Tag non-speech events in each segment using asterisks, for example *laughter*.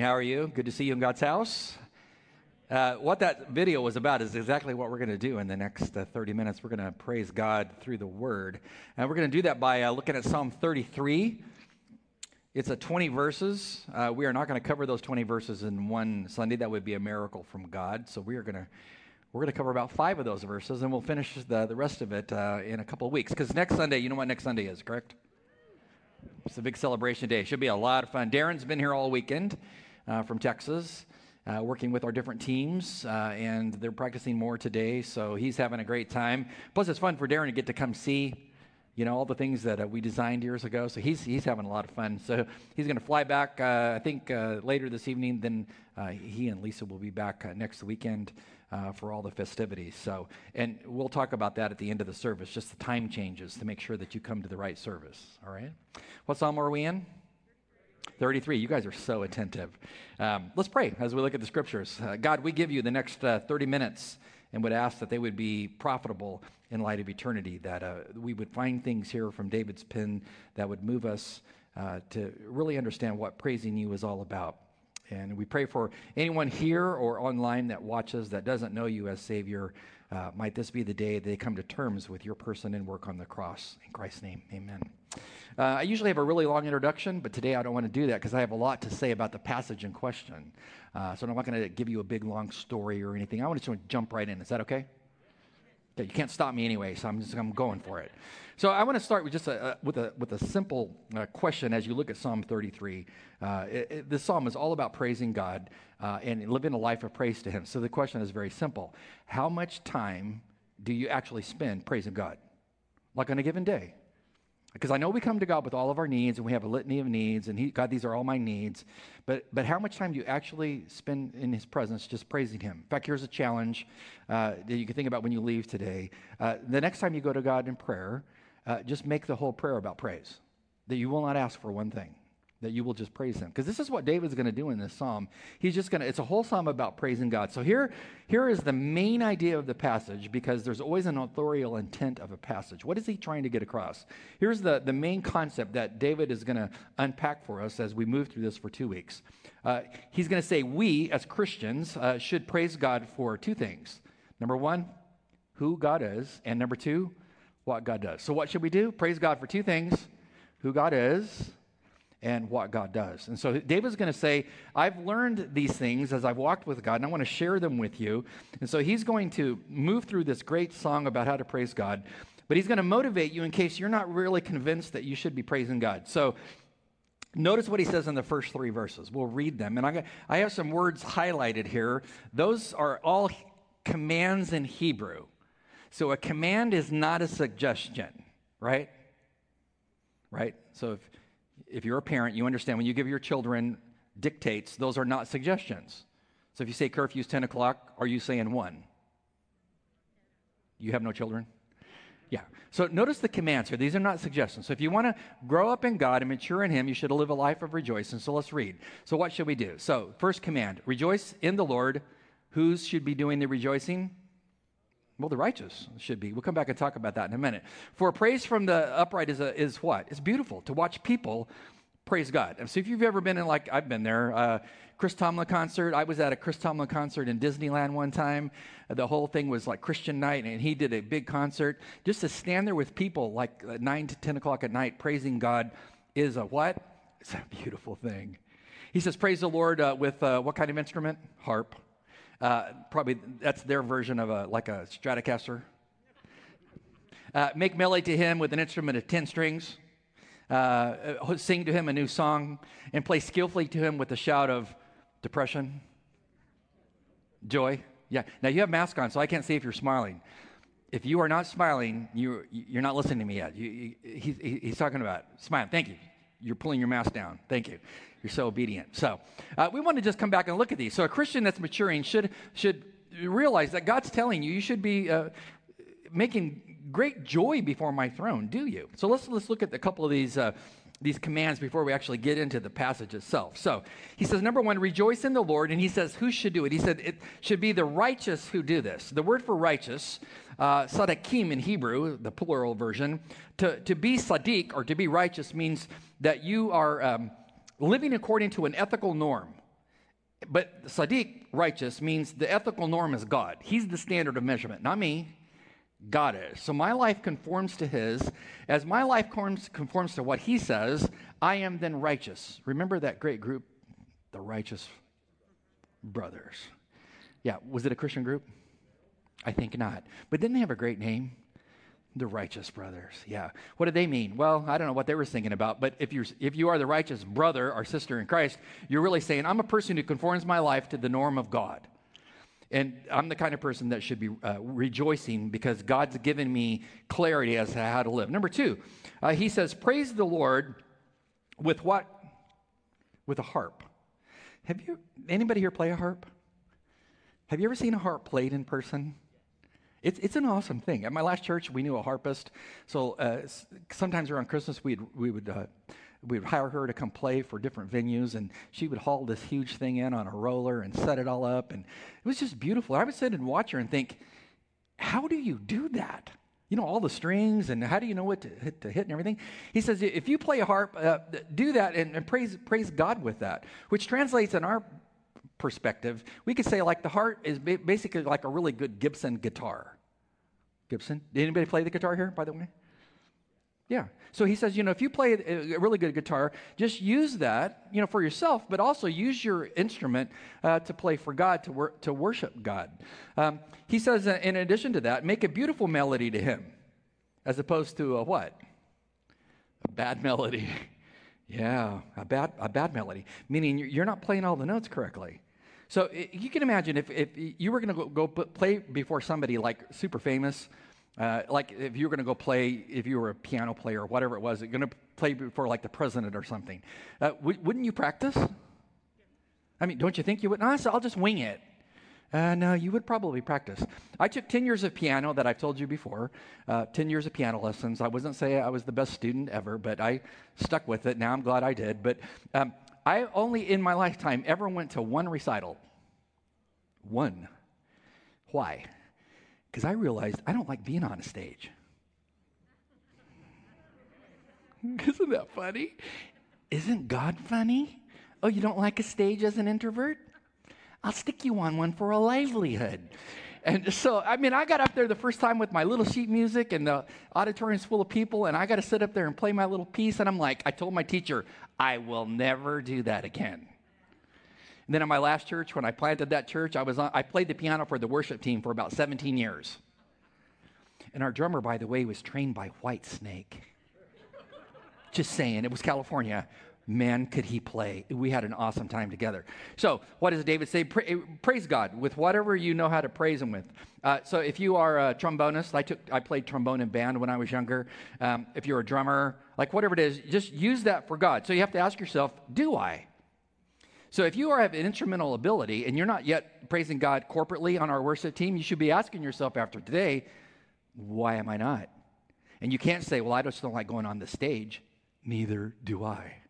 How are you? Good to see you in God's house. Uh, what that video was about is exactly what we're going to do in the next uh, 30 minutes. We're going to praise God through the Word. And we're going to do that by uh, looking at Psalm 33. It's a 20 verses. Uh, we are not going to cover those 20 verses in one Sunday. That would be a miracle from God. So we are going to we're going to cover about five of those verses, and we'll finish the, the rest of it uh, in a couple of weeks. Because next Sunday, you know what next Sunday is, correct? It's a big celebration day. It should be a lot of fun. Darren's been here all weekend uh, from Texas, uh, working with our different teams, uh, and they're practicing more today. So he's having a great time. Plus, it's fun for Darren to get to come see. You know all the things that uh, we designed years ago, so he's he's having a lot of fun. So he's going to fly back, uh, I think, uh, later this evening. Then he and Lisa will be back next weekend uh, for all the festivities. So, and we'll talk about that at the end of the service, just the time changes to make sure that you come to the right service. All right. What psalm are we in? 33. You guys are so attentive. Um, let's pray as we look at the scriptures. Uh, God, we give you the next uh, 30 minutes and would ask that they would be profitable in light of eternity, that uh, we would find things here from David's pen that would move us uh, to really understand what praising you is all about. And we pray for anyone here or online that watches that doesn't know you as Savior. Uh, might this be the day they come to terms with your person and work on the cross? In Christ's name, amen. Uh, I usually have a really long introduction, but today I don't want to do that because I have a lot to say about the passage in question. Uh, so I'm not going to give you a big long story or anything. I want to just jump right in. Is that okay? Okay, you can't stop me anyway, so I'm just I'm going for it. So I want to start with just a, with a with a simple uh, question as you look at Psalm 33. Uh, it, it, this psalm is all about praising God uh, and living a life of praise to Him. So the question is very simple: How much time do you actually spend praising God, like on a given day? Because I know we come to God with all of our needs and we have a litany of needs, and he, God, these are all my needs. But, but how much time do you actually spend in His presence just praising Him? In fact, here's a challenge uh, that you can think about when you leave today. Uh, the next time you go to God in prayer, uh, just make the whole prayer about praise, that you will not ask for one thing that you will just praise him. Because this is what david's going to do in this psalm. He's just going to it's a whole psalm about praising god. So here here is the main idea of the passage because there's always an authorial intent of a passage. What is he trying to get across? Here's the, the main concept that david is going to unpack for us as we move through this for two weeks. Uh, he's going to say we as christians uh, should praise god for two things. Number one who god is and number two what god does. So what should we do? Praise god for two things who god is and what God does. And so David's going to say, I've learned these things as I've walked with God, and I want to share them with you. And so he's going to move through this great song about how to praise God, but he's going to motivate you in case you're not really convinced that you should be praising God. So Notice what he says in the first three verses. We'll read them. And I, I have some words highlighted here. Those are all commands in Hebrew. So a command is not a suggestion, right? Right? So if if you're a parent, you understand when you give your children dictates, those are not suggestions. So if you say curfew's 10 o'clock, are you saying 1? You have no children? Yeah. So notice the commands here. These are not suggestions. So if you want to grow up in God and mature in Him, you should live a life of rejoicing. So let's read. So what should we do? So, first command rejoice in the Lord. Who's should be doing the rejoicing? Well, the righteous should be. We'll come back and talk about that in a minute. For praise from the upright is, a, is what? It's beautiful to watch people praise God. And so if you've ever been in, like I've been there, uh, Chris Tomlin concert. I was at a Chris Tomlin concert in Disneyland one time. The whole thing was like Christian night, and he did a big concert. Just to stand there with people like 9 to 10 o'clock at night praising God is a what? It's a beautiful thing. He says, Praise the Lord uh, with uh, what kind of instrument? Harp. Uh, probably that's their version of a like a Stratocaster. Uh, make melody to him with an instrument of ten strings. Uh, uh, sing to him a new song and play skillfully to him with a shout of depression, joy. Yeah. Now you have mask on, so I can't see if you're smiling. If you are not smiling, you you're not listening to me yet. You, you, he's, he's talking about smiling. Thank you. You're pulling your mask down. Thank you. You're so obedient. So uh, we want to just come back and look at these. So a Christian that's maturing should should realize that God's telling you you should be uh, making great joy before my throne. Do you? So let's let's look at a couple of these. Uh, these commands before we actually get into the passage itself. So he says, number one, rejoice in the Lord. And he says, who should do it? He said, it should be the righteous who do this. The word for righteous, uh, in Hebrew, the plural version, to, to be sadiq or to be righteous means that you are um, living according to an ethical norm. but Sadiq, righteous, means the ethical norm is God. He's the standard of measurement, not me. God is. So my life conforms to his. As my life conforms to what he says, I am then righteous. Remember that great group, the Righteous Brothers? Yeah, was it a Christian group? I think not. But didn't they have a great name? The righteous brothers. Yeah. What did they mean? Well, I don't know what they were thinking about, but if you're if you are the righteous brother or sister in Christ, you're really saying I'm a person who conforms my life to the norm of God. And I'm the kind of person that should be uh, rejoicing because God's given me clarity as to how to live. Number two, uh, he says, Praise the Lord with what? With a harp. Have you, anybody here play a harp? Have you ever seen a harp played in person? It's, it's an awesome thing. At my last church, we knew a harpist. So uh, sometimes around Christmas, we'd, we would uh, we would hire her to come play for different venues, and she would haul this huge thing in on a roller and set it all up. And it was just beautiful. I would sit and watch her and think, how do you do that? You know, all the strings, and how do you know what to hit, to hit and everything? He says, if you play a harp, uh, do that and, and praise, praise God with that, which translates in our perspective, we could say like the heart is basically like a really good Gibson guitar. Gibson? Did anybody play the guitar here, by the way? Yeah. So he says, you know, if you play a really good guitar, just use that, you know, for yourself, but also use your instrument uh, to play for God, to, wor- to worship God. Um, he says, uh, in addition to that, make a beautiful melody to Him, as opposed to a what? A bad melody. *laughs* yeah, a bad, a bad melody, meaning you're not playing all the notes correctly. So you can imagine if, if you were going to go, play before somebody like super famous, uh, like if you were going to go play, if you were a piano player or whatever it was, going to play before like the president or something. Uh, w- wouldn't you practice? I mean, don't you think you would? No, I'll just wing it. Uh, no, you would probably practice. I took 10 years of piano that I've told you before, uh, 10 years of piano lessons. I wasn't saying I was the best student ever, but I stuck with it. Now I'm glad I did. But um, I only in my lifetime ever went to one recital. One. Why? because I realized I don't like being on a stage. *laughs* Isn't that funny? Isn't God funny? Oh, you don't like a stage as an introvert? I'll stick you on one for a livelihood. And so, I mean, I got up there the first time with my little sheet music, and the auditorium's full of people, and I got to sit up there and play my little piece. And I'm like, I told my teacher, I will never do that again. And then at my last church, when I planted that church, I, was on, I played the piano for the worship team for about 17 years. And our drummer, by the way, was trained by Whitesnake. Just saying, it was California. Man, could he play. We had an awesome time together. So, what does David say? Pra- praise God with whatever you know how to praise him with. Uh, so, if you are a trombonist, I, took, I played trombone in band when I was younger. Um, if you're a drummer, like whatever it is, just use that for God. So, you have to ask yourself, do I? So if you are, have an instrumental ability and you're not yet praising God corporately on our worship team, you should be asking yourself after today, why am I not? And you can't say, well, I just don't like going on the stage. Neither do I.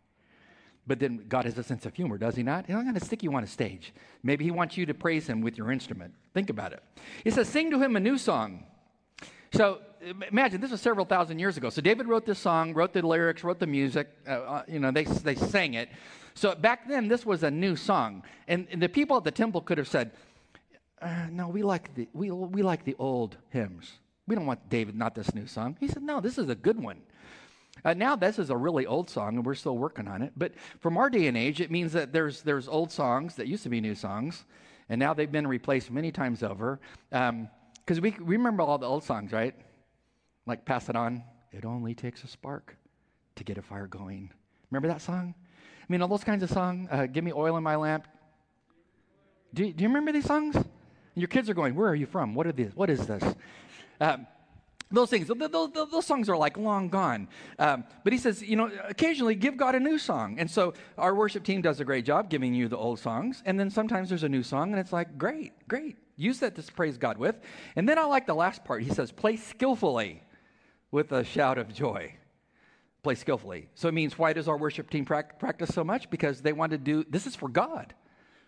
But then God has a sense of humor, does he not? He's not going to stick you on a stage. Maybe he wants you to praise him with your instrument. Think about it. He says, sing to him a new song. So imagine this was several thousand years ago. So David wrote this song, wrote the lyrics, wrote the music. Uh, uh, you know, they, they sang it. So back then, this was a new song. And, and the people at the temple could have said, uh, No, we like, the, we, we like the old hymns. We don't want David, not this new song. He said, No, this is a good one. Uh, now, this is a really old song, and we're still working on it. But from our day and age, it means that there's, there's old songs that used to be new songs, and now they've been replaced many times over. Because um, we, we remember all the old songs, right? Like Pass It On. It only takes a spark to get a fire going. Remember that song? I mean, all those kinds of songs. Uh, Give me oil in my lamp. Do, do you remember these songs? Your kids are going, Where are you from? What are these? What is this? Um, those things, those, those, those, songs are like long gone. Um, but he says, you know, occasionally give God a new song. And so our worship team does a great job giving you the old songs. And then sometimes there's a new song, and it's like, great, great. Use that to praise God with. And then I like the last part. He says, play skillfully with a shout of joy play skillfully. So it means why does our worship team practice so much? Because they want to do this is for God.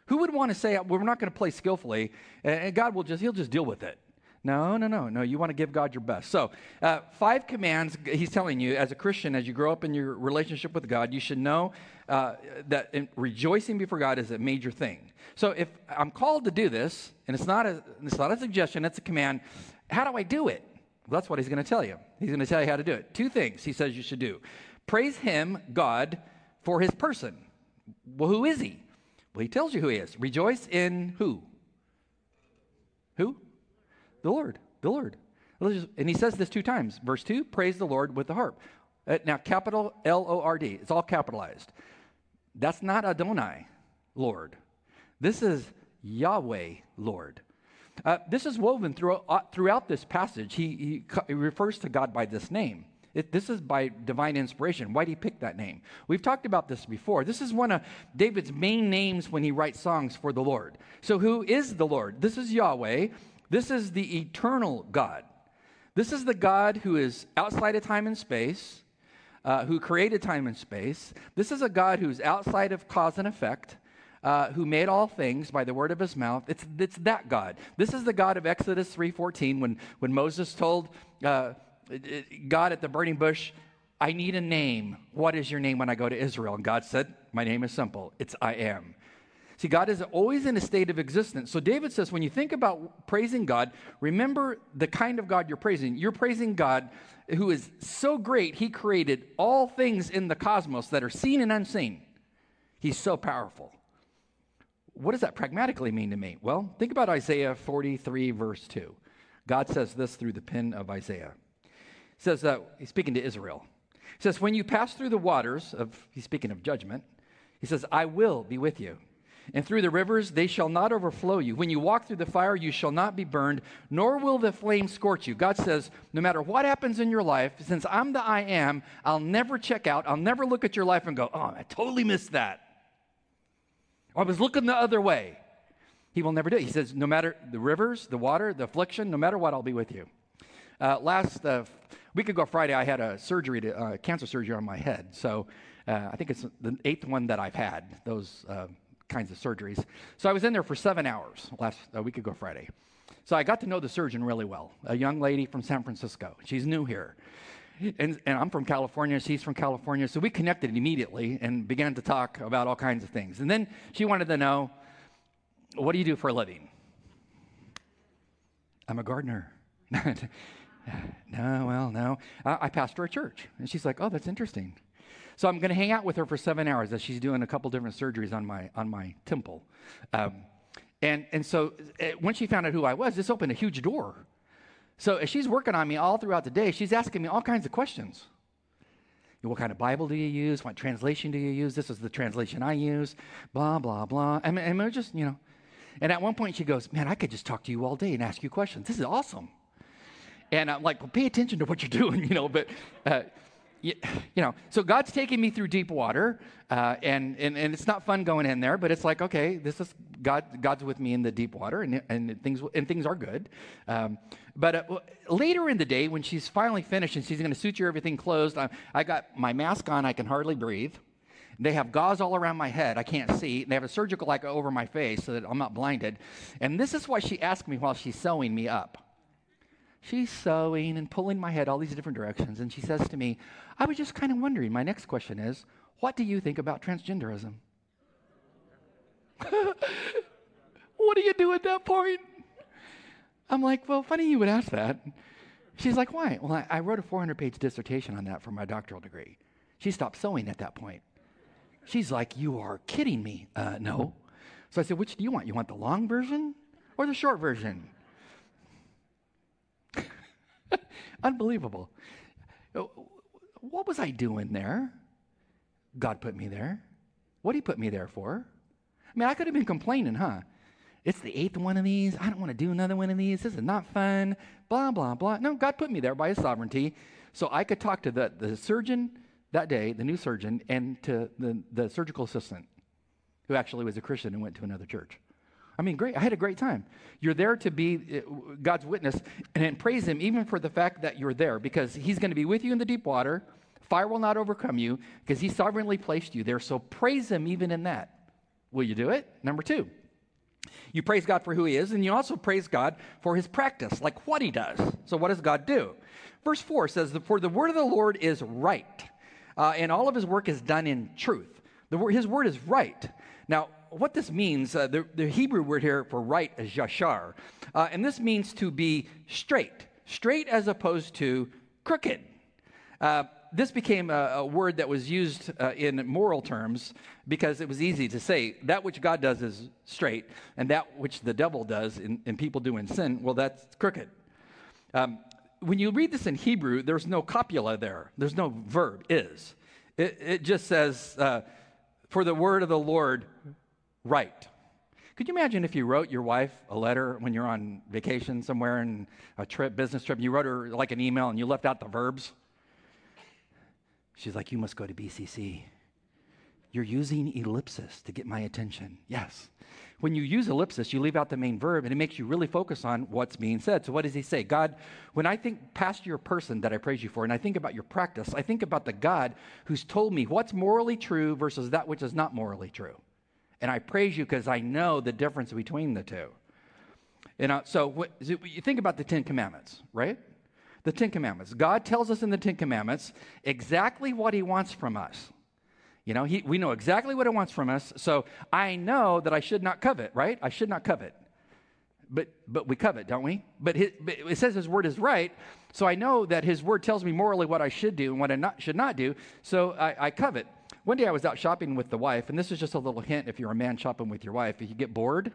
Who would want to say we're not going to play skillfully and God will just he'll just deal with it? No, no, no, no. You want to give God your best. So, uh, five commands he's telling you as a Christian, as you grow up in your relationship with God, you should know uh, that rejoicing before God is a major thing. So, if I'm called to do this, and it's not a, it's not a suggestion, it's a command, how do I do it? Well, that's what he's going to tell you. He's going to tell you how to do it. Two things he says you should do praise him, God, for his person. Well, who is he? Well, he tells you who he is. Rejoice in who? Who? The Lord. The Lord. And he says this two times. Verse 2 praise the Lord with the harp. Uh, now, capital L O R D, it's all capitalized. That's not Adonai, Lord. This is Yahweh, Lord. Uh, this is woven throughout, uh, throughout this passage. He, he, he, refers to God by this name. It, this is by divine inspiration. Why did he pick that name? We've talked about this before. This is one of David's main names when he writes songs for the Lord. So, who is the Lord? This is Yahweh. This is the eternal God. This is the God who is outside of time and space, uh, who created time and space. This is a God who's outside of cause and effect. Uh, who made all things by the word of his mouth. It's, it's that God. This is the God of Exodus 3.14 when, when Moses told uh, God at the burning bush, I need a name. What is your name when I go to Israel? And God said, My name is simple. It's I am. See, God is always in a state of existence. So David says, when you think about praising God, remember the kind of God you're praising. You're praising God who is so great, he created all things in the cosmos that are seen and unseen. He's so powerful. What does that pragmatically mean to me? Well, think about Isaiah 43, verse 2. God says this through the pen of Isaiah. He says that, he's speaking to Israel. He says, When you pass through the waters of, he's speaking of judgment, he says, I will be with you and through the rivers they shall not overflow you. When you walk through the fire, you shall not be burned, nor will the flame scorch you. God says, no matter what happens in your life, since I'm the I am, I'll never check out. I'll never look at your life and go, oh, I totally missed that. I was looking the other way. He will never do it. He says, no matter the rivers, the water, the affliction, no matter what, I'll be with you. Uh, last uh, week ago, Friday, I had a surgery, to, uh, cancer surgery on my head. So uh, I think it's the eighth one that I've had. Those uh, kinds of surgeries. So I was in there for seven hours last a week ago Friday. So I got to know the surgeon really well, a young lady from San Francisco. She's new here. And, and, I'm from California, she's from California. So we connected immediately and began to talk about all kinds of things. And then she wanted to know, what do you do for a living? I'm a gardener. *laughs* no, well, no. I, I pastor a church. And she's like, oh, that's interesting. So I'm going to hang out with her for seven hours as she's doing a couple different surgeries on my on my temple. Um, and and so when she found out who I was, this opened a huge door. So as she's working on me all throughout the day, she's asking me all kinds of questions. What kind of Bible do you use? What translation do you use? This is the translation I use. Blah blah blah. I mean, I just you know. And at one point she goes, "Man, I could just talk to you all day and ask you questions. This is awesome." And I'm like, "Well, pay attention to what you're *laughs* doing," you know. But uh, you, know, so God's taking me through deep water, uh, and, and, and it's not fun going in there, but it's like, okay, this is God, God's with me in the deep water, and, and, things, and things are good. Um, but uh, later in the day, when she's finally finished and she's going to suture everything closed, I, I got my mask on, I can hardly breathe. They have gauze all around my head. I can't see. They have a surgical like over my face so that I'm not blinded. And this is why she asked me while she's sewing me up. She's sewing and pulling my head all these different directions. And she says to me, I was just kind of wondering. My next question is, what do you think about transgenderism? *laughs* what do you do at that point? I'm like, well, funny you would ask that. She's like, why? Well, I, I wrote a 400 page dissertation on that for my doctoral degree. She stopped sewing at that point. She's like, you are kidding me. Uh, no. So I said, which do you want? You want the long version or the short version? *laughs* Unbelievable. Uh, what was I doing there? God put me there. What did He put me there for? I mean, I could have been complaining, huh? It's the eighth one of these. I don't want to do another one of these. This is not fun. Blah, blah, blah. No, God put me there by His sovereignty so I could talk to the, the surgeon that day, the new surgeon, and to the, the surgical assistant who actually was a Christian and went to another church. I mean, great. I had a great time. You're there to be uh, God's witness and praise Him even for the fact that you're there because He's going to be with you in the deep water. Fire will not overcome you because He sovereignly placed you there. So praise Him even in that. Will you do it? Number two, You praise God for who He is, and you also praise God for His practice, like what He does. So, what does God do? Verse 4 says, For the word of the Lord is right, uh, and all of His work is done in truth. His word is right. Now, what this means, uh, the, the, Hebrew word here for right is yashar, uh, and this means to be straight, straight as opposed to crooked. Uh, this became a, a, word that was used uh, in moral terms because it was easy to say that which God does is straight, and that which the devil does and, and people do in sin, well, that's crooked. Um, when you read this in Hebrew, there's no copula there, there's no verb, is. It, it just says, uh, for the word of the Lord, right. Could you imagine if you wrote your wife a letter when you're on vacation somewhere in a trip, business trip, and you wrote her like an email and you left out the verbs? She's like, You must go to BCC. You're using ellipsis to get my attention. Yes. When you use ellipsis, you leave out the main verb and it makes you really focus on what's being said. So, what does he say? God, when I think past your person that I praise you for and I think about your practice, I think about the God who's told me what's morally true versus that which is not morally true. And I praise you because I know the difference between the two. And uh, so, what, you think about the Ten Commandments, right? the Ten Commandments. God tells us in the Ten Commandments exactly what He wants from us. You know, he, we know exactly what He wants from us, so I know that I should not covet, right? I should not covet. But, but we covet, don't we? But, his, but it says His word is right, so I know that His word tells me morally what I should do and what I not, should not do, so I, I covet. One day I was out shopping with the wife, and this is just a little hint if you're a man shopping with your wife. If you get bored,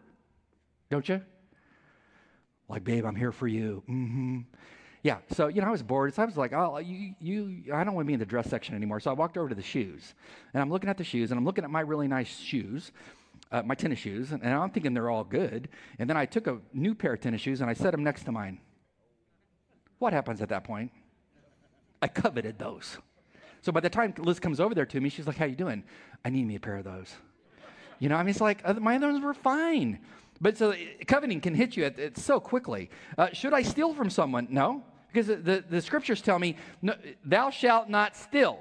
don't you? Like, babe, I'm here for you. Mm-hmm yeah, so you know, I was bored. So I was like, "Oh, you, you, I don't want to be in the dress section anymore." So I walked over to the shoes, and I'm looking at the shoes, and I'm looking at my really nice shoes, uh, my tennis shoes, and, and I'm thinking they're all good. And then I took a new pair of tennis shoes and I set them next to mine. What happens at that point? I coveted those. So by the time Liz comes over there to me, she's like, "How you doing? I need me a pair of those." You know, I mean, it's like my other ones were fine. But so coveting can hit you at, at so quickly. Uh, should I steal from someone? No, because the, the, scriptures tell me, thou shalt not steal.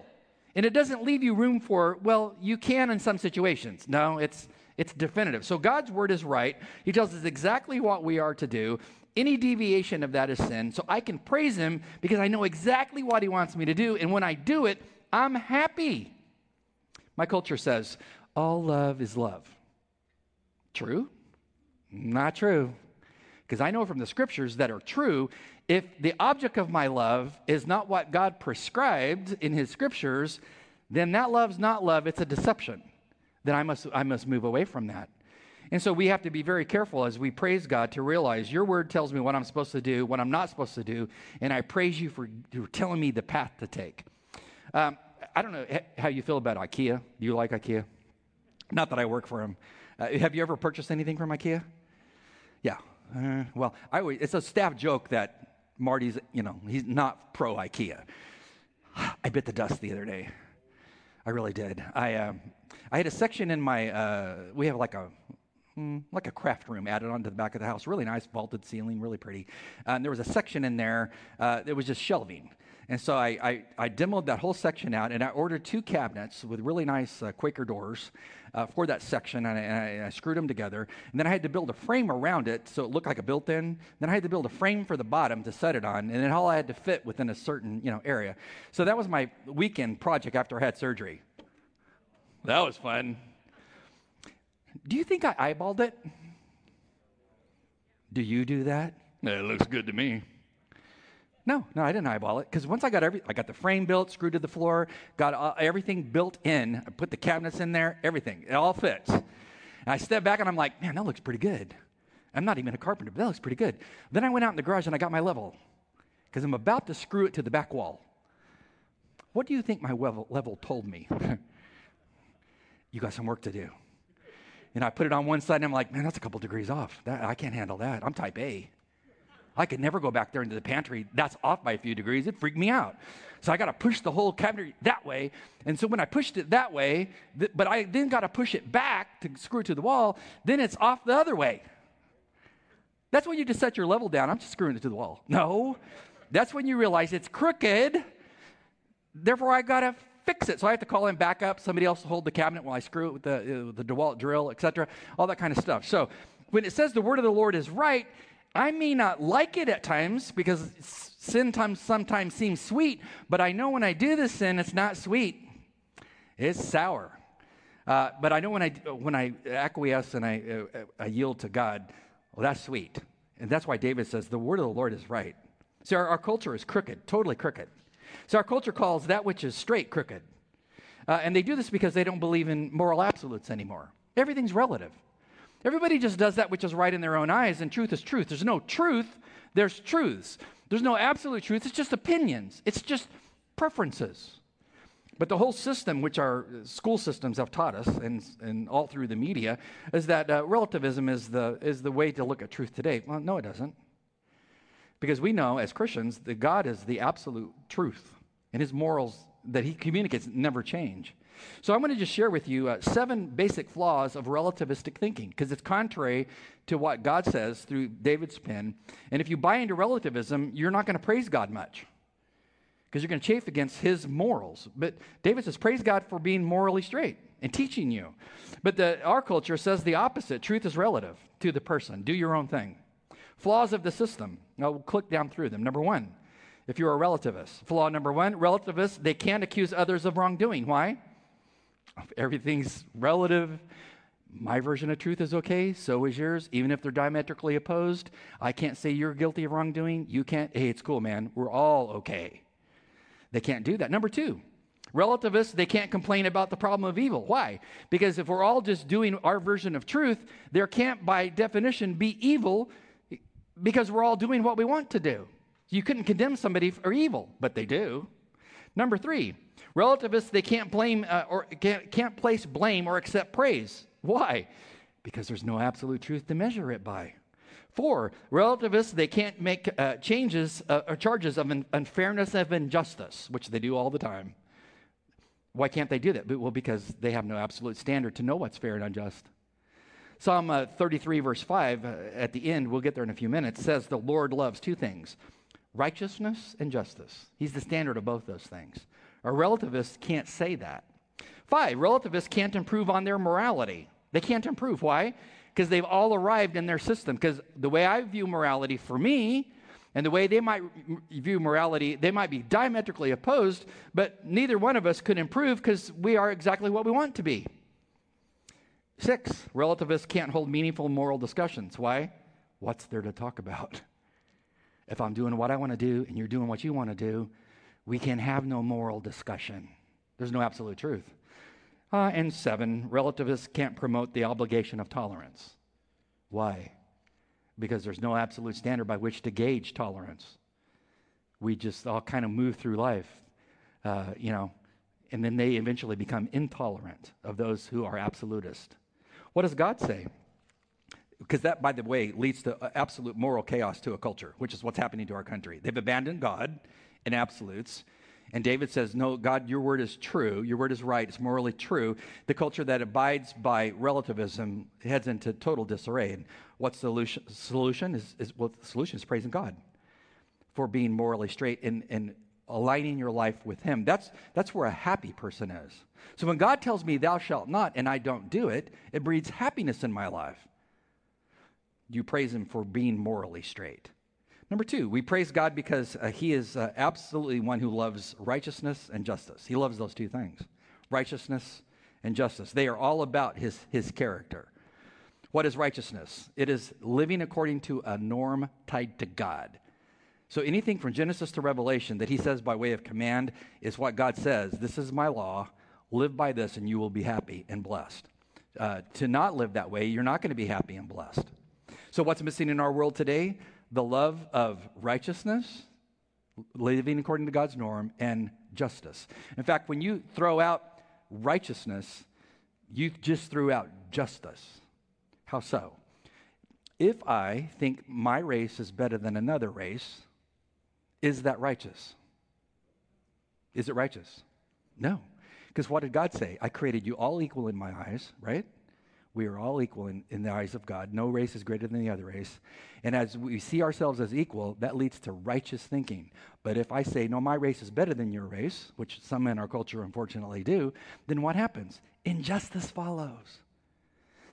And it doesn't leave you room for, well, you can in some situations. No, it's, it's definitive. So God's word is right. He tells us exactly what we are to do. Any deviation of that is sin. So I can praise him because I know exactly what he wants me to do. And when I do it, I'm happy. My culture says, all love is love. True? Not true. Because I know from the scriptures that are true, if the object of my love is not what God prescribed in his scriptures, then that love's not love, it's a deception. Then I must, I must move away from that. And so we have to be very careful as we praise God to realize your word tells me what I'm supposed to do, what I'm not supposed to do, and I praise you for, telling me the path to take. Um, I don't know how you feel about IKEA. Do you like IKEA? Not that I work for them. Uh, have you ever purchased anything from IKEA? Yeah. Uh, well, I always, it's a staff joke that Marty's, you know, he's not pro IKEA. *sighs* I bit the dust the other day. I really did. I, um, I had a section in my, uh, we have like a, mm, like a craft room added onto the back of the house. Really nice, vaulted ceiling, really pretty. Uh, and there was a section in there uh, that was just shelving. And so I, I, I, demoed that whole section out and I ordered two cabinets with really nice uh, Quaker doors uh, for that section and I, and I, screwed them together. And then I had to build a frame around it so it looked like a built in. Then I had to build a frame for the bottom to set it on. And then all I had to fit within a certain you know, area. So that was my weekend project after I had surgery. That was fun. Do you think I eyeballed it? Do you do that? It looks good to me. No, no, I didn't eyeball it because once I got every, I got the frame built, screwed to the floor, got uh, everything built in. I put the cabinets in there, everything, it all fits. And I step back and I'm like, man, that looks pretty good. I'm not even a carpenter, but that looks pretty good. Then I went out in the garage and I got my level because I'm about to screw it to the back wall. What do you think my level, level told me? *laughs* you got some work to do. And I put it on one side and I'm like, man, that's a couple degrees off. That, I can't handle that. I'm type A. I could never go back there into the pantry. That's off by a few degrees. It freaked me out. So I got to push the whole cabinet that way. And so when I pushed it that way, th- but I then got to push it back to screw it to the wall, then it's off the other way. That's when you just set your level down. I'm just screwing it to the wall. No, that's when you realize it's crooked. Therefore, I got to fix it. So I have to call in backup, somebody else hold the cabinet while I screw it with the, uh, the DeWalt drill, etc., all that kind of stuff. So when it says the word of the Lord is right, I may not like it at times because sin times, sometimes seems sweet, but I know when I do this sin, it's not sweet. It's sour. Uh, but I know when I, when I acquiesce and I, uh, I yield to God, well, that's sweet. And that's why David says the word of the Lord is right. So our, our culture is crooked, totally crooked. So our culture calls that which is straight crooked. Uh, and they do this because they don't believe in moral absolutes anymore. Everything's relative. Everybody just does that which is right in their own eyes, and truth is truth. There's no truth, there's truths. There's no absolute truth, it's just opinions, it's just preferences. But the whole system, which our school systems have taught us, and, and all through the media, is that uh, relativism is the, is the way to look at truth today. Well, no, it doesn't. Because we know as Christians that God is the absolute truth, and his morals that he communicates never change. So I'm going to just share with you uh, seven basic flaws of relativistic thinking because it's contrary to what God says through David's pen. And if you buy into relativism, you're not going to praise God much because you're going to chafe against his morals. But David says, praise God for being morally straight and teaching you. But the, our culture says the opposite truth is relative to the person. Do your own thing. Flaws of the system. Now we'll click down through them. Number one, if you're a relativist. Flaw number one relativists, they can't accuse others of wrongdoing. Why? *laughs* Everything's relative. My version of truth is okay, so is yours, even if they're diametrically opposed. I can't say you're guilty of wrongdoing. You can't. Hey, it's cool, man. We're all okay. They can't do that. Number two, relativists, they can't complain about the problem of evil. Why? Because if we're all just doing our version of truth, there can't, by definition, be evil because we're all doing what we want to do. You couldn't condemn somebody for evil, but they do. Number three, relativists, they can't blame uh, or can't, can't place blame or accept praise. Why? Because there's no absolute truth to measure it by. Four, relativists, they can't make uh, changes uh, or charges of unfairness of injustice, which they do all the time. Why can't they do that? Well, because they have no absolute standard to know what's fair and unjust. Psalm uh, 33, verse 5, uh, at the end, we'll get there in a few minutes, says the Lord loves two things righteousness and justice. He's the standard of both those things. A relativist can't say that. Five, relativists can't improve on their morality. They can't improve. Why? Because they've all arrived in their system. Because the way I view morality for me and the way they might view morality, they might be diametrically opposed, but neither one of us could improve because we are exactly what we want to be. Six, relativists can't hold meaningful moral discussions. Why? What's there to talk about? If I'm doing what I want to do and you're doing what you want to do, we can have no moral discussion. There's no absolute truth. Uh, and seven, relativists can't promote the obligation of tolerance. Why? Because there's no absolute standard by which to gauge tolerance. We just all kind of move through life, uh, you know, and then they eventually become intolerant of those who are absolutist. What does God say? Because that, by the way, leads to uh, absolute moral chaos to a culture, which is what's happening to our country. They've abandoned God in absolutes. And David says, No, God, your word is true. Your word is right. It's morally true. The culture that abides by relativism heads into total disarray. And what's the solution? Is, is, well, the solution is praising God for being morally straight and, and aligning your life with Him. That's, that's where a happy person is. So when God tells me, Thou shalt not, and I don't do it, it breeds happiness in my life. You praise Him for being morally straight. Number two, we praise God because uh, He is uh, absolutely one who loves righteousness and justice. He loves those two things righteousness and justice. They are all about His, his character. What is righteousness? It is living according to a norm tied to God. So anything from Genesis to Revelation that he says by way of command is what God says. This is my law. Live by this, and you will be happy and blessed. Uh, to not live that way, you're not going to be happy and blessed. So, what's missing in our world today? The love of righteousness, living according to God's norm, and justice. In fact, when you throw out righteousness, you just threw out justice. How so? If I think my race is better than another race, is that righteous? Is it righteous? No. Because what did God say? I created you all equal in my eyes, right? We are all equal in, in the eyes of God. No race is greater than the other race. And as we see ourselves as equal, that leads to righteous thinking. But if I say, no, my race is better than your race, which some in our culture unfortunately do, then what happens? Injustice follows.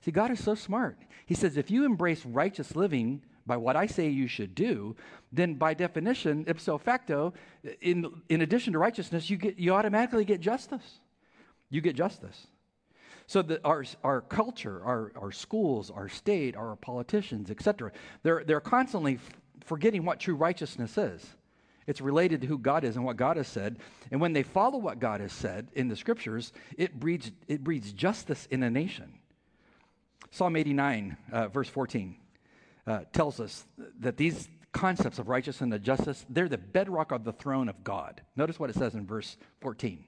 See, God is so smart. He says, if you embrace righteous living by what I say you should do, then by definition, ipso facto, in, in addition to righteousness, you, get, you automatically get justice. You get justice. So that our, our culture, our, our schools, our state, our politicians, etc., they're, they're constantly forgetting what true righteousness is. It's related to who God is and what God has said. And when they follow what God has said in the scriptures, it breeds, it breeds justice in a nation. Psalm 89, uh, verse 14, uh, tells us that these concepts of righteousness and justice, they're the bedrock of the throne of God. Notice what it says in verse 14.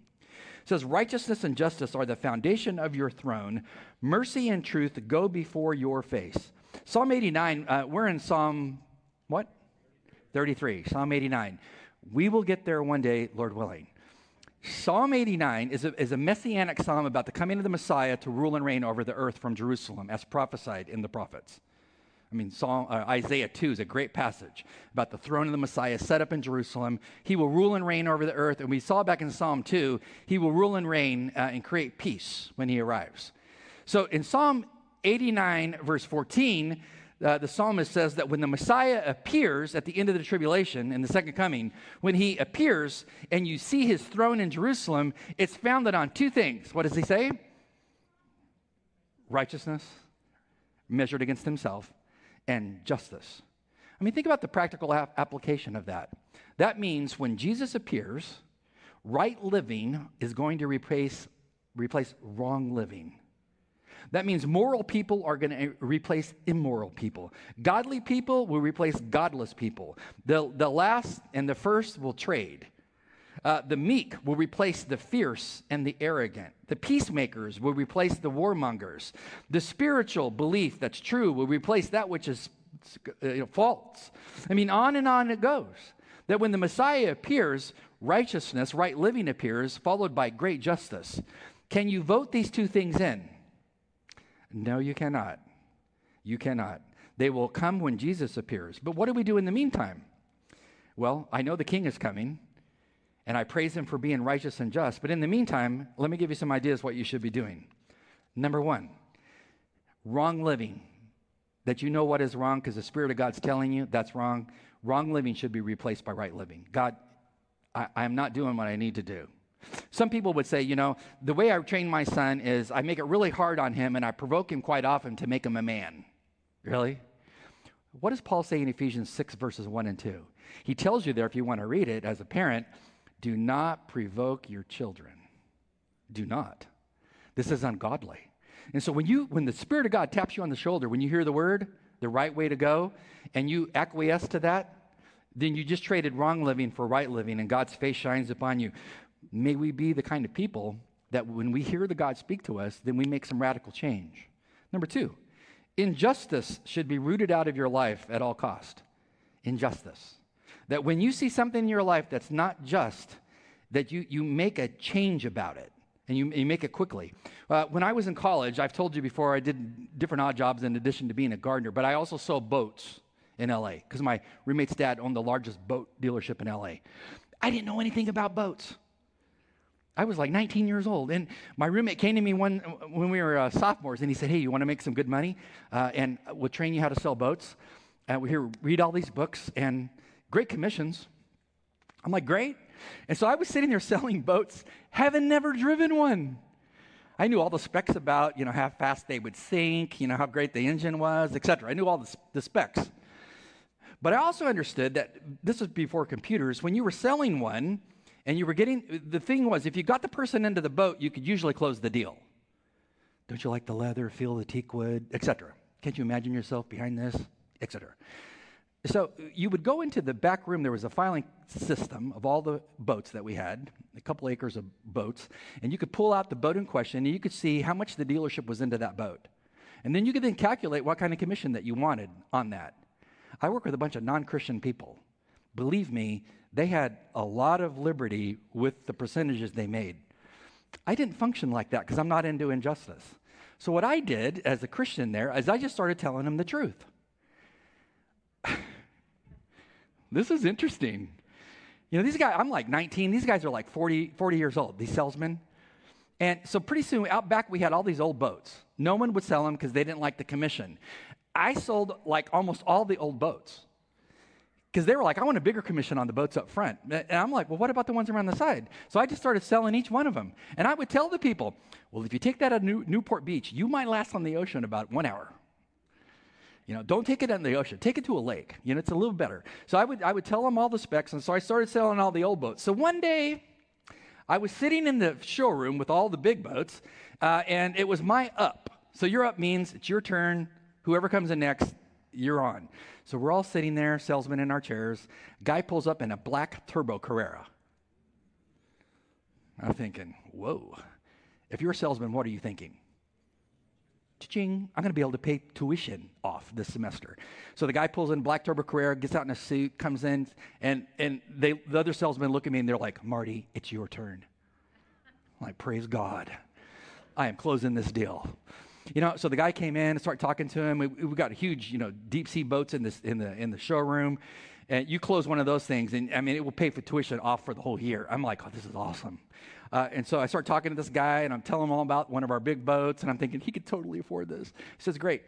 It says, Righteousness and justice are the foundation of your throne. Mercy and truth go before your face. Psalm 89, uh, we're in Psalm what? 33, Psalm 89. We will get there one day, Lord willing. Psalm 89 is a, is a messianic psalm about the coming of the Messiah to rule and reign over the earth from Jerusalem, as prophesied in the prophets. I mean, Psalm, uh, Isaiah 2 is a great passage about the throne of the Messiah set up in Jerusalem. He will rule and reign over the earth. And we saw back in Psalm 2, he will rule and reign uh, and create peace when he arrives. So in Psalm 89, verse 14, uh, the psalmist says that when the Messiah appears at the end of the tribulation in the second coming, when he appears and you see his throne in Jerusalem, it's founded on two things. What does he say? Righteousness measured against himself and justice. I mean, think about the practical ap- application of that. That means when Jesus appears, right living is going to replace, replace wrong living. That means moral people are going to eh, replace immoral people. Godly people will replace godless people. The, the last and the first will trade. Uh, the meek will replace the fierce and the arrogant. The peacemakers will replace the warmongers. The spiritual belief that's true will replace that which is uh, you know, false. I mean, on and on it goes. That when the Messiah appears, righteousness, right living appears, followed by great justice. Can you vote these two things in? No, you cannot. You cannot. They will come when Jesus appears. But what do we do in the meantime? Well, I know the king is coming, and I praise him for being righteous and just. But in the meantime, let me give you some ideas what you should be doing. Number one, wrong living. That you know what is wrong because the Spirit of God's telling you that's wrong. Wrong living should be replaced by right living. God, I, I'm not doing what I need to do. Some people would say, you know, the way I train my son is I make it really hard on him and I provoke him quite often to make him a man. Really? What does Paul say in Ephesians 6, verses 1 and 2? He tells you there, if you want to read it as a parent, do not provoke your children. Do not. This is ungodly. And so when you when the Spirit of God taps you on the shoulder, when you hear the word, the right way to go, and you acquiesce to that, then you just traded wrong living for right living, and God's face shines upon you. May we be the kind of people that when we hear the God speak to us, then we make some radical change. Number two, injustice should be rooted out of your life at all cost. Injustice. That when you see something in your life that's not just, that you, you make a change about it and you, you make it quickly. Uh, when I was in college, I've told you before, I did different odd jobs in addition to being a gardener, but I also sold boats in LA because my roommate's dad owned the largest boat dealership in LA. I didn't know anything about boats. I was like 19 years old. And my roommate came to me one, when we were uh, sophomores and he said, Hey, you want to make some good money? Uh, and we'll train you how to sell boats. And we here read all these books and great commissions. I'm like, Great. And so I was sitting there *laughs* selling boats, having never driven one. I knew all the specs about, you know, how fast they would sink, you know, how great the engine was, etc. I knew all the, the specs. But I also understood that this was before computers. When you were selling one, and you were getting the thing was if you got the person into the boat you could usually close the deal don't you like the leather feel the teak wood etc can't you imagine yourself behind this etc so you would go into the back room there was a filing system of all the boats that we had a couple acres of boats and you could pull out the boat in question and you could see how much the dealership was into that boat and then you could then calculate what kind of commission that you wanted on that i work with a bunch of non-christian people believe me they had a lot of liberty with the percentages they made. I didn't function like that because I'm not into injustice. So, what I did as a Christian there is I just started telling them the truth. *sighs* this is interesting. You know, these guys, I'm like 19, these guys are like 40, 40 years old, these salesmen. And so pretty soon out back, we had all these old boats. No one would sell them because they didn't like the commission. I sold like almost all the old boats because they were like, I want a bigger commission on the boats up front. And I'm like, well, what about the ones around the side? So I just started selling each one of them. And I would tell the people, well, if you take that at New- Newport Beach, you might last on the ocean about one hour. You know, don't take it out in the ocean. Take it to a lake. You know, it's a little better. So I would, I would tell them all the specs. And so I started selling all the old boats. So one day, I was sitting in the showroom with all the big boats, uh, and it was my up. So your up means it's your turn. Whoever comes in next, you're on. So we're all sitting there, salesmen in our chairs. Guy pulls up in a black turbo Carrera. I'm thinking, whoa. If you're a salesman, what are you thinking? Ching, I'm going to be able to pay tuition off this semester. So the guy pulls in black turbo Carrera, gets out in a suit, comes in, and, and they, the other salesmen look at me and they're like, Marty, it's your turn. I'm like, praise God. I am closing this deal. You know, so the guy came in and started talking to him. We, we got huge, you know, deep sea boats in, this, in, the, in the showroom. And you close one of those things, and I mean, it will pay for tuition off for the whole year. I'm like, oh, this is awesome. Uh, and so I start talking to this guy, and I'm telling him all about one of our big boats, and I'm thinking he could totally afford this. He says, great.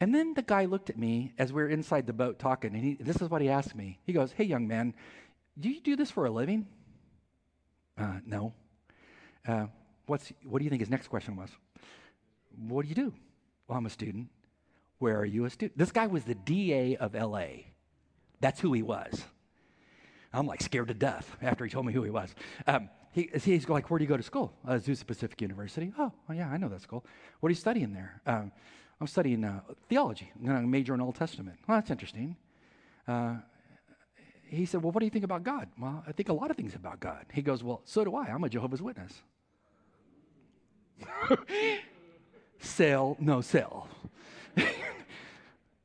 And then the guy looked at me as we were inside the boat talking, and he, this is what he asked me. He goes, hey, young man, do you do this for a living? Uh, no. Uh, what's, what do you think his next question was? What do you do? Well, I'm a student. Where are you a student? This guy was the DA of LA. That's who he was. I'm like scared to death after he told me who he was. Um, he, he's like, Where do you go to school? Uh, Azusa Pacific University. Oh, well, yeah, I know that school. What are you studying there? Um, I'm studying uh, theology. I'm going to major in Old Testament. Well, that's interesting. Uh, he said, Well, what do you think about God? Well, I think a lot of things about God. He goes, Well, so do I. I'm a Jehovah's Witness. *laughs* sell, no sell. *laughs* you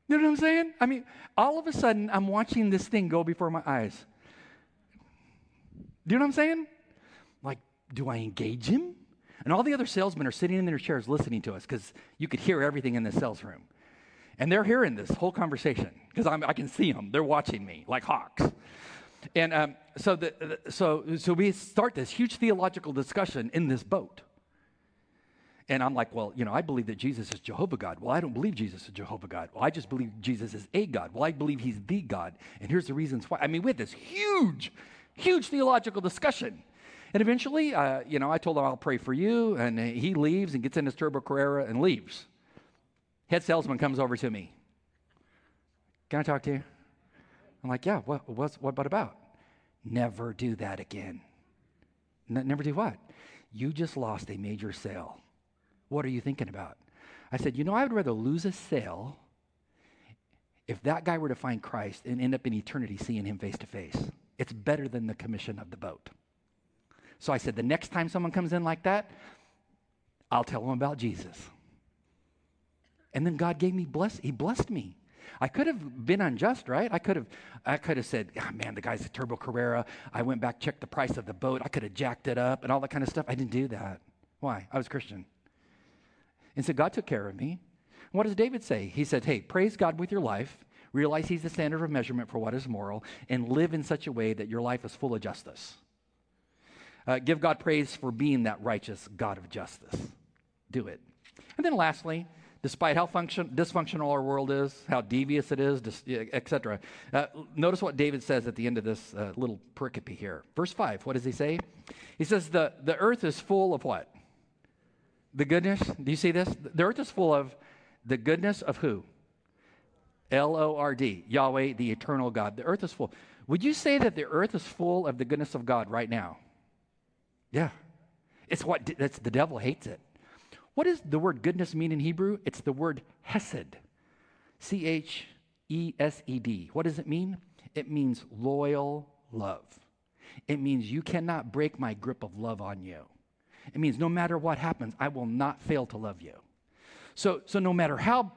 know what I'm saying? I mean, all of a sudden, I'm watching this thing go before my eyes. Do you know what I'm saying? Do I engage him? And all the other salesmen are sitting in their chairs listening to us because you could hear everything in the sales room. And they're hearing this whole conversation because I can see them. They're watching me like hawks. And um, so, the, so, so we start this huge theological discussion in this boat. And I'm like, well, you know, I believe that Jesus is Jehovah God. Well, I don't believe Jesus is Jehovah God. Well, I just believe Jesus is a God. Well, I believe he's the God. And here's the reasons why. I mean, we had this huge, huge theological discussion. And eventually, uh, you know, I told him I'll pray for you. And he leaves and gets in his Turbo Carrera and leaves. Head salesman comes over to me. Can I talk to you? I'm like, yeah, what, what's, what about about? Never do that again. N- never do what? You just lost a major sale. What are you thinking about? I said, You know, I would rather lose a sale if that guy were to find Christ and end up in eternity seeing him face to face. It's better than the commission of the boat. So I said, The next time someone comes in like that, I'll tell them about Jesus. And then God gave me bless he blessed me. I could have been unjust, right? I could have I could have said, oh, man, the guy's a turbo Carrera. I went back, checked the price of the boat. I could have jacked it up and all that kind of stuff. I didn't do that. Why? I was Christian. And so God took care of me. What does David say? He said, Hey, praise God with your life, realize He's the standard of measurement for what is moral, and live in such a way that your life is full of justice. Uh, give God praise for being that righteous God of justice. Do it. And then lastly, despite how function, dysfunctional our world is, how devious it is, etc. Uh, notice what David says at the end of this uh, little pericope here. Verse 5, what does he say? He says, the, the earth is full of what? The goodness, do you see this? The earth is full of the goodness of who? L O R D, Yahweh, the eternal God. The earth is full. Would you say that the earth is full of the goodness of God right now? Yeah. It's what that's the devil hates it. What does the word goodness mean in Hebrew? It's the word hesed. C H E S E D. What does it mean? It means loyal love. It means you cannot break my grip of love on you. It means no matter what happens, I will not fail to love you. So, so no matter how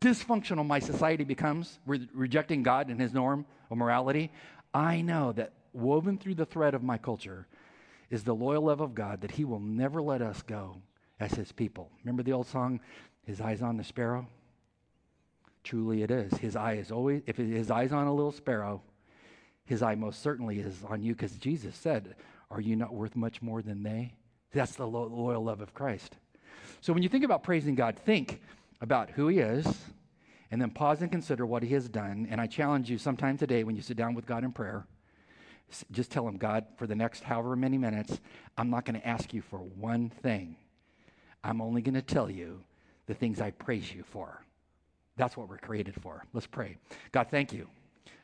dysfunctional my society becomes, re- rejecting God and his norm of morality, I know that woven through the thread of my culture is the loyal love of God that he will never let us go as his people. Remember the old song, His Eyes on the Sparrow? Truly it is. His eye is always, if his eye's on a little sparrow, his eye most certainly is on you because Jesus said, Are you not worth much more than they? That's the lo- loyal love of Christ. So when you think about praising God, think about who He is, and then pause and consider what He has done. And I challenge you sometime today when you sit down with God in prayer, just tell Him, God, for the next however many minutes, I'm not going to ask you for one thing. I'm only going to tell you the things I praise you for. That's what we're created for. Let's pray. God, thank you.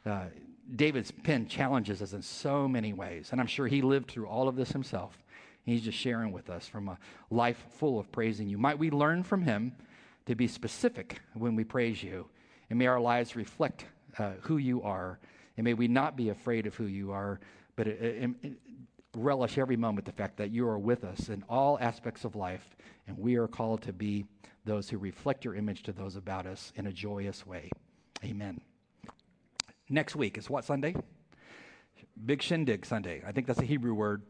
Uh, David's pen challenges us in so many ways, and I'm sure he lived through all of this himself. He's just sharing with us from a life full of praising you. Might we learn from him to be specific when we praise you, and may our lives reflect uh, who you are, and may we not be afraid of who you are, but uh, uh, relish every moment the fact that you are with us in all aspects of life, and we are called to be those who reflect your image to those about us in a joyous way. Amen. Next week is what Sunday? Big Shindig Sunday. I think that's a Hebrew word.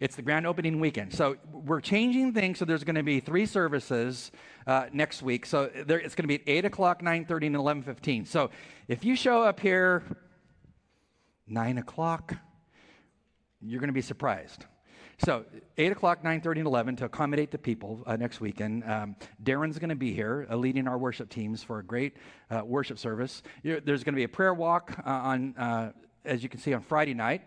It's the grand opening weekend. So we're changing things. So there's going to be three services uh, next week. So there, it's going to be at 8 o'clock, 9.30, and 11.15. So if you show up here 9 o'clock, you're going to be surprised. So, 8 o'clock, 9.30, and 11 to accommodate the people uh, next weekend. Um, Darren's going to be here uh, leading our worship teams for a great uh, worship service. You're, there's going to be a prayer walk uh, on, uh, as you can see, on Friday night.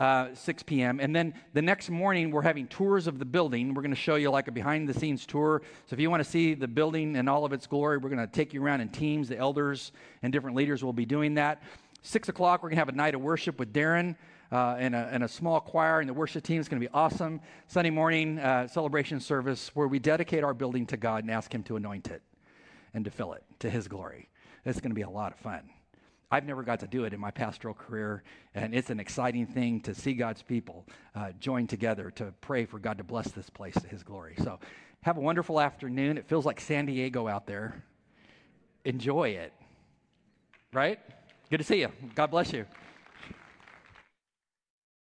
Uh, 6 p.m. And then the next morning, we're having tours of the building. We're going to show you like a behind the scenes tour. So if you want to see the building and all of its glory, we're going to take you around in teams. The elders and different leaders will be doing that. 6 o'clock, we're going to have a night of worship with Darren uh, and, a, and, a, small choir, and the worship team is going to be awesome. Sunday morning uh, celebration service where we dedicate our building to God and ask Him to anoint it and to fill it to His glory. It's going to be a lot of fun. I've never got to do it in my pastoral career, and it's an exciting thing to see God's people uh, join together to pray for God to bless this place to His glory. So, have a wonderful afternoon. It feels like San Diego out there. Enjoy it. Right? Good to see you. God bless you.